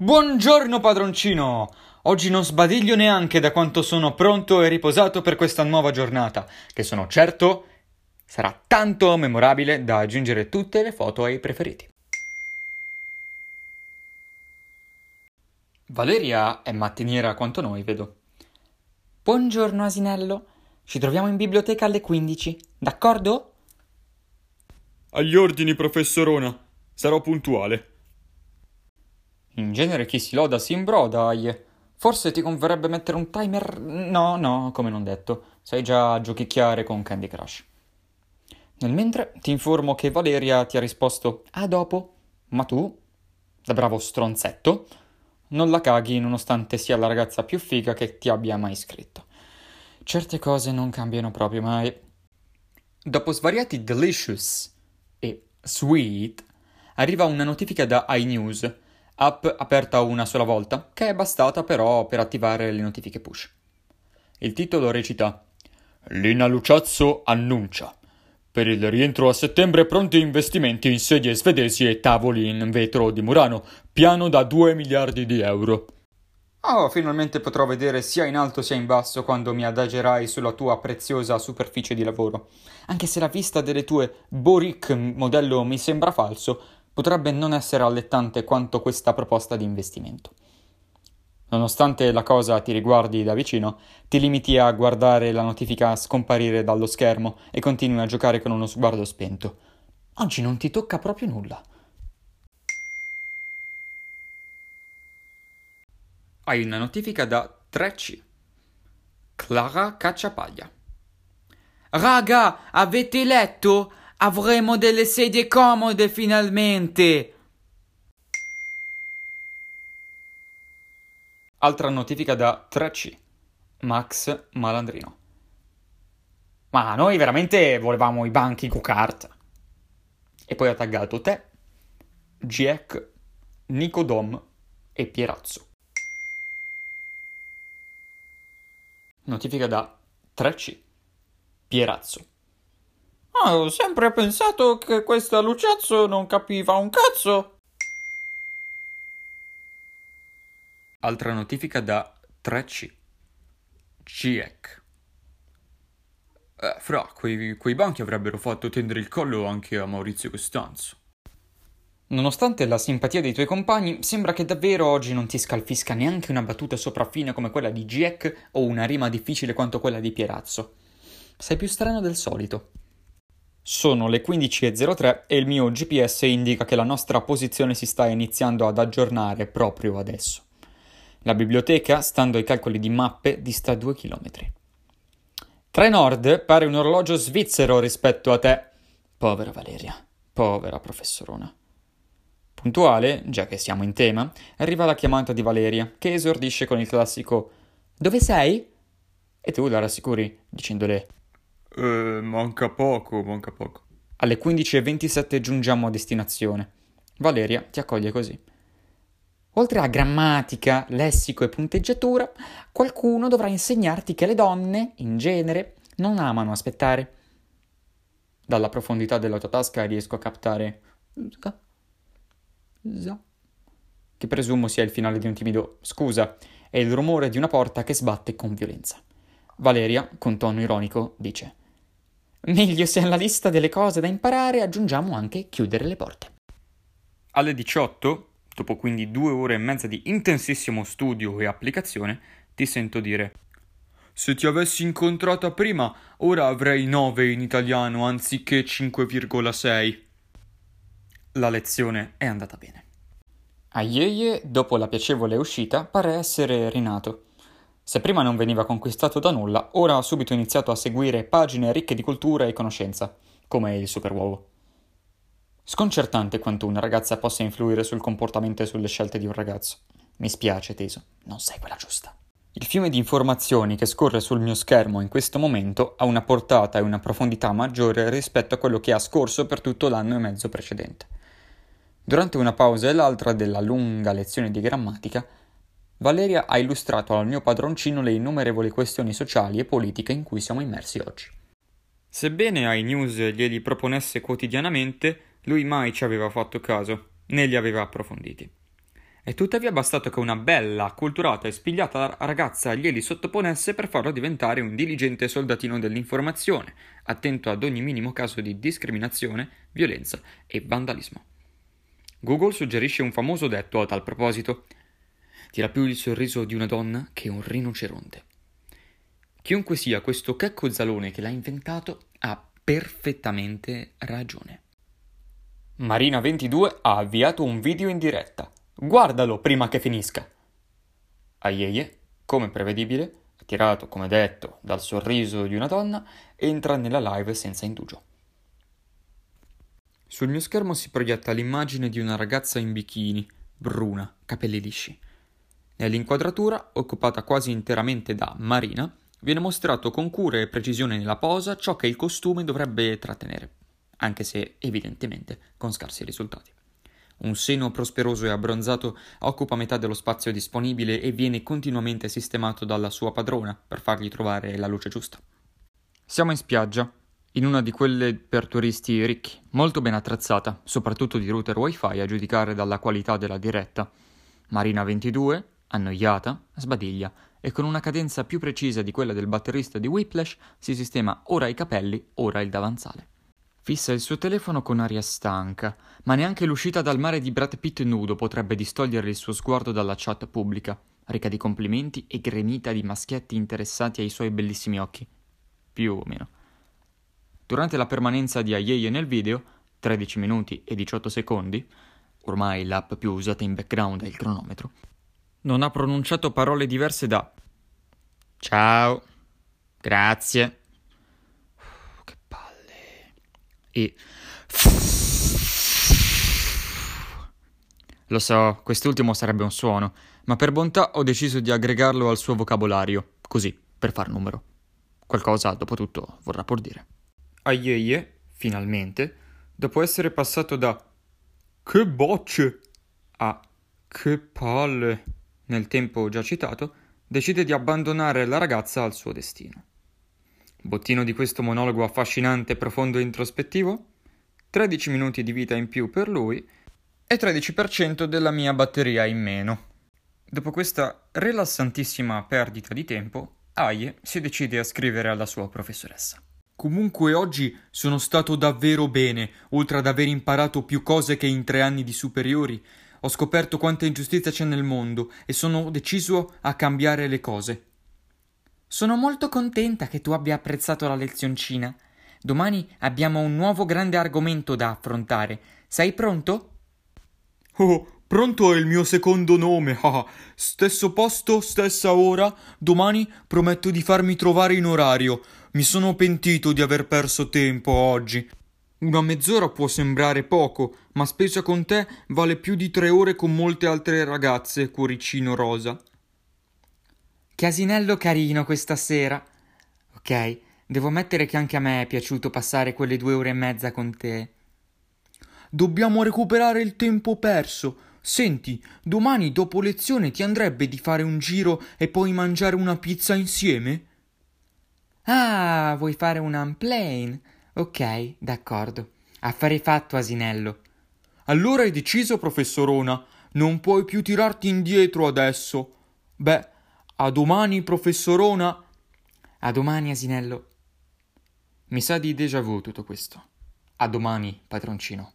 Buongiorno padroncino! Oggi non sbadiglio neanche da quanto sono pronto e riposato per questa nuova giornata, che sono certo sarà tanto memorabile da aggiungere tutte le foto ai preferiti. Valeria è mattiniera quanto noi, vedo. Buongiorno asinello, ci troviamo in biblioteca alle 15, d'accordo? Agli ordini, professorona. Sarò puntuale. In genere chi si loda si imbroda, dai. Forse ti converrebbe mettere un timer. No, no, come non detto. Sai già giochicchiare con Candy Crush. Nel mentre ti informo che Valeria ti ha risposto a dopo, ma tu, da bravo stronzetto, non la caghi nonostante sia la ragazza più figa che ti abbia mai scritto. Certe cose non cambiano proprio mai. Dopo svariati delicious e sweet, arriva una notifica da iNews, app aperta una sola volta, che è bastata però per attivare le notifiche push. Il titolo recita Lina Luciazzo annuncia per il rientro a settembre pronti investimenti in sedie svedesi e tavoli in vetro di Murano, piano da 2 miliardi di euro. Oh, finalmente potrò vedere sia in alto sia in basso quando mi adagerai sulla tua preziosa superficie di lavoro. Anche se la vista delle tue Boric modello mi sembra falso, potrebbe non essere allettante quanto questa proposta di investimento. Nonostante la cosa ti riguardi da vicino, ti limiti a guardare la notifica scomparire dallo schermo e continui a giocare con uno sguardo spento. Oggi non ti tocca proprio nulla. Hai una notifica da 3C. Clara Cacciapaglia. Raga, avete letto? Avremo delle sedie comode finalmente! Altra notifica da 3C. Max Malandrino. Ma noi veramente volevamo i banchi go-kart. E poi ha taggato te, Giec, Nicodom e Pierazzo. Notifica da 3C. Pierazzo. Ah, ho sempre pensato che questa Luciazzo non capiva un cazzo. Altra notifica da 3C. GIEC. Eh, fra, quei, quei banchi avrebbero fatto tendere il collo anche a Maurizio Costanzo. Nonostante la simpatia dei tuoi compagni, sembra che davvero oggi non ti scalfisca neanche una battuta sopraffine come quella di GIEC o una rima difficile quanto quella di Pierazzo. Sei più strano del solito. Sono le 15.03 e il mio GPS indica che la nostra posizione si sta iniziando ad aggiornare proprio adesso. La biblioteca, stando ai calcoli di mappe, dista due chilometri. Trenord pare un orologio svizzero rispetto a te. Povera Valeria, povera professorona. Puntuale, già che siamo in tema, arriva la chiamata di Valeria, che esordisce con il classico Dove sei? E tu la rassicuri dicendole Eh, manca poco, manca poco. Alle 15.27 giungiamo a destinazione. Valeria ti accoglie così. Oltre a grammatica, lessico e punteggiatura, qualcuno dovrà insegnarti che le donne, in genere, non amano aspettare. Dalla profondità della tua tasca riesco a captare che presumo sia il finale di un timido scusa e il rumore di una porta che sbatte con violenza. Valeria, con tono ironico, dice Meglio se alla lista delle cose da imparare aggiungiamo anche chiudere le porte. Alle 18 dopo quindi due ore e mezza di intensissimo studio e applicazione, ti sento dire Se ti avessi incontrata prima, ora avrei 9 in italiano anziché 5,6. La lezione è andata bene. Aieye, dopo la piacevole uscita, pare essere rinato. Se prima non veniva conquistato da nulla, ora ha subito iniziato a seguire pagine ricche di cultura e conoscenza, come il superuovo. Sconcertante quanto una ragazza possa influire sul comportamento e sulle scelte di un ragazzo. Mi spiace, teso, non sei quella giusta. Il fiume di informazioni che scorre sul mio schermo in questo momento ha una portata e una profondità maggiore rispetto a quello che ha scorso per tutto l'anno e mezzo precedente. Durante una pausa e l'altra della lunga lezione di grammatica, Valeria ha illustrato al mio padroncino le innumerevoli questioni sociali e politiche in cui siamo immersi oggi. Sebbene iNews glieli proponesse quotidianamente, lui mai ci aveva fatto caso, né li aveva approfonditi. E tuttavia è bastato che una bella, acculturata e spigliata ragazza glieli sottoponesse per farlo diventare un diligente soldatino dell'informazione, attento ad ogni minimo caso di discriminazione, violenza e vandalismo. Google suggerisce un famoso detto a tal proposito. Tira più il sorriso di una donna che un rinoceronte. Chiunque sia questo checco zalone che l'ha inventato ha perfettamente ragione. Marina22 ha avviato un video in diretta. Guardalo prima che finisca. Aieye, come prevedibile, attirato come detto dal sorriso di una donna, entra nella live senza indugio. Sul mio schermo si proietta l'immagine di una ragazza in bikini, bruna, capelli lisci. Nell'inquadratura, occupata quasi interamente da Marina, viene mostrato con cura e precisione nella posa ciò che il costume dovrebbe trattenere, anche se evidentemente con scarsi risultati. Un seno prosperoso e abbronzato occupa metà dello spazio disponibile e viene continuamente sistemato dalla sua padrona per fargli trovare la luce giusta. Siamo in spiaggia, in una di quelle per turisti ricchi, molto ben attrezzata, soprattutto di router wifi a giudicare dalla qualità della diretta. Marina 22, annoiata, sbadiglia e con una cadenza più precisa di quella del batterista di Whiplash si sistema ora i capelli, ora il davanzale. Fissa il suo telefono con aria stanca, ma neanche l'uscita dal mare di Brad Pitt nudo potrebbe distogliere il suo sguardo dalla chat pubblica, ricca di complimenti e gremita di maschietti interessati ai suoi bellissimi occhi. Più o meno. Durante la permanenza di Ayeye nel video, 13 minuti e 18 secondi, ormai l'app più usata in background è il cronometro, non ha pronunciato parole diverse da ciao, grazie, e... Lo so, quest'ultimo sarebbe un suono, ma per bontà ho deciso di aggregarlo al suo vocabolario, così, per far numero. Qualcosa, dopo tutto, vorrà pur dire. Aieie, finalmente, dopo essere passato da che bocce a che palle nel tempo già citato, decide di abbandonare la ragazza al suo destino. Bottino di questo monologo affascinante, profondo e introspettivo? 13 minuti di vita in più per lui e 13% della mia batteria in meno. Dopo questa rilassantissima perdita di tempo, Aie si decide a scrivere alla sua professoressa. Comunque oggi sono stato davvero bene, oltre ad aver imparato più cose che in tre anni di superiori. Ho scoperto quanta ingiustizia c'è nel mondo e sono deciso a cambiare le cose. Sono molto contenta che tu abbia apprezzato la lezioncina. Domani abbiamo un nuovo grande argomento da affrontare. Sei pronto? Oh, pronto è il mio secondo nome. Ah, stesso posto, stessa ora. Domani prometto di farmi trovare in orario. Mi sono pentito di aver perso tempo oggi. Una mezz'ora può sembrare poco, ma spesa con te vale più di tre ore con molte altre ragazze, cuoricino rosa. Che asinello carino questa sera. Ok, devo ammettere che anche a me è piaciuto passare quelle due ore e mezza con te. Dobbiamo recuperare il tempo perso. Senti, domani dopo lezione ti andrebbe di fare un giro e poi mangiare una pizza insieme? Ah, vuoi fare un unplane? Ok, d'accordo. Affare fatto, asinello. Allora hai deciso, professorona. Non puoi più tirarti indietro adesso. Beh, a domani, professorona. A domani, asinello. Mi sa di déjà vu tutto questo. A domani, padroncino.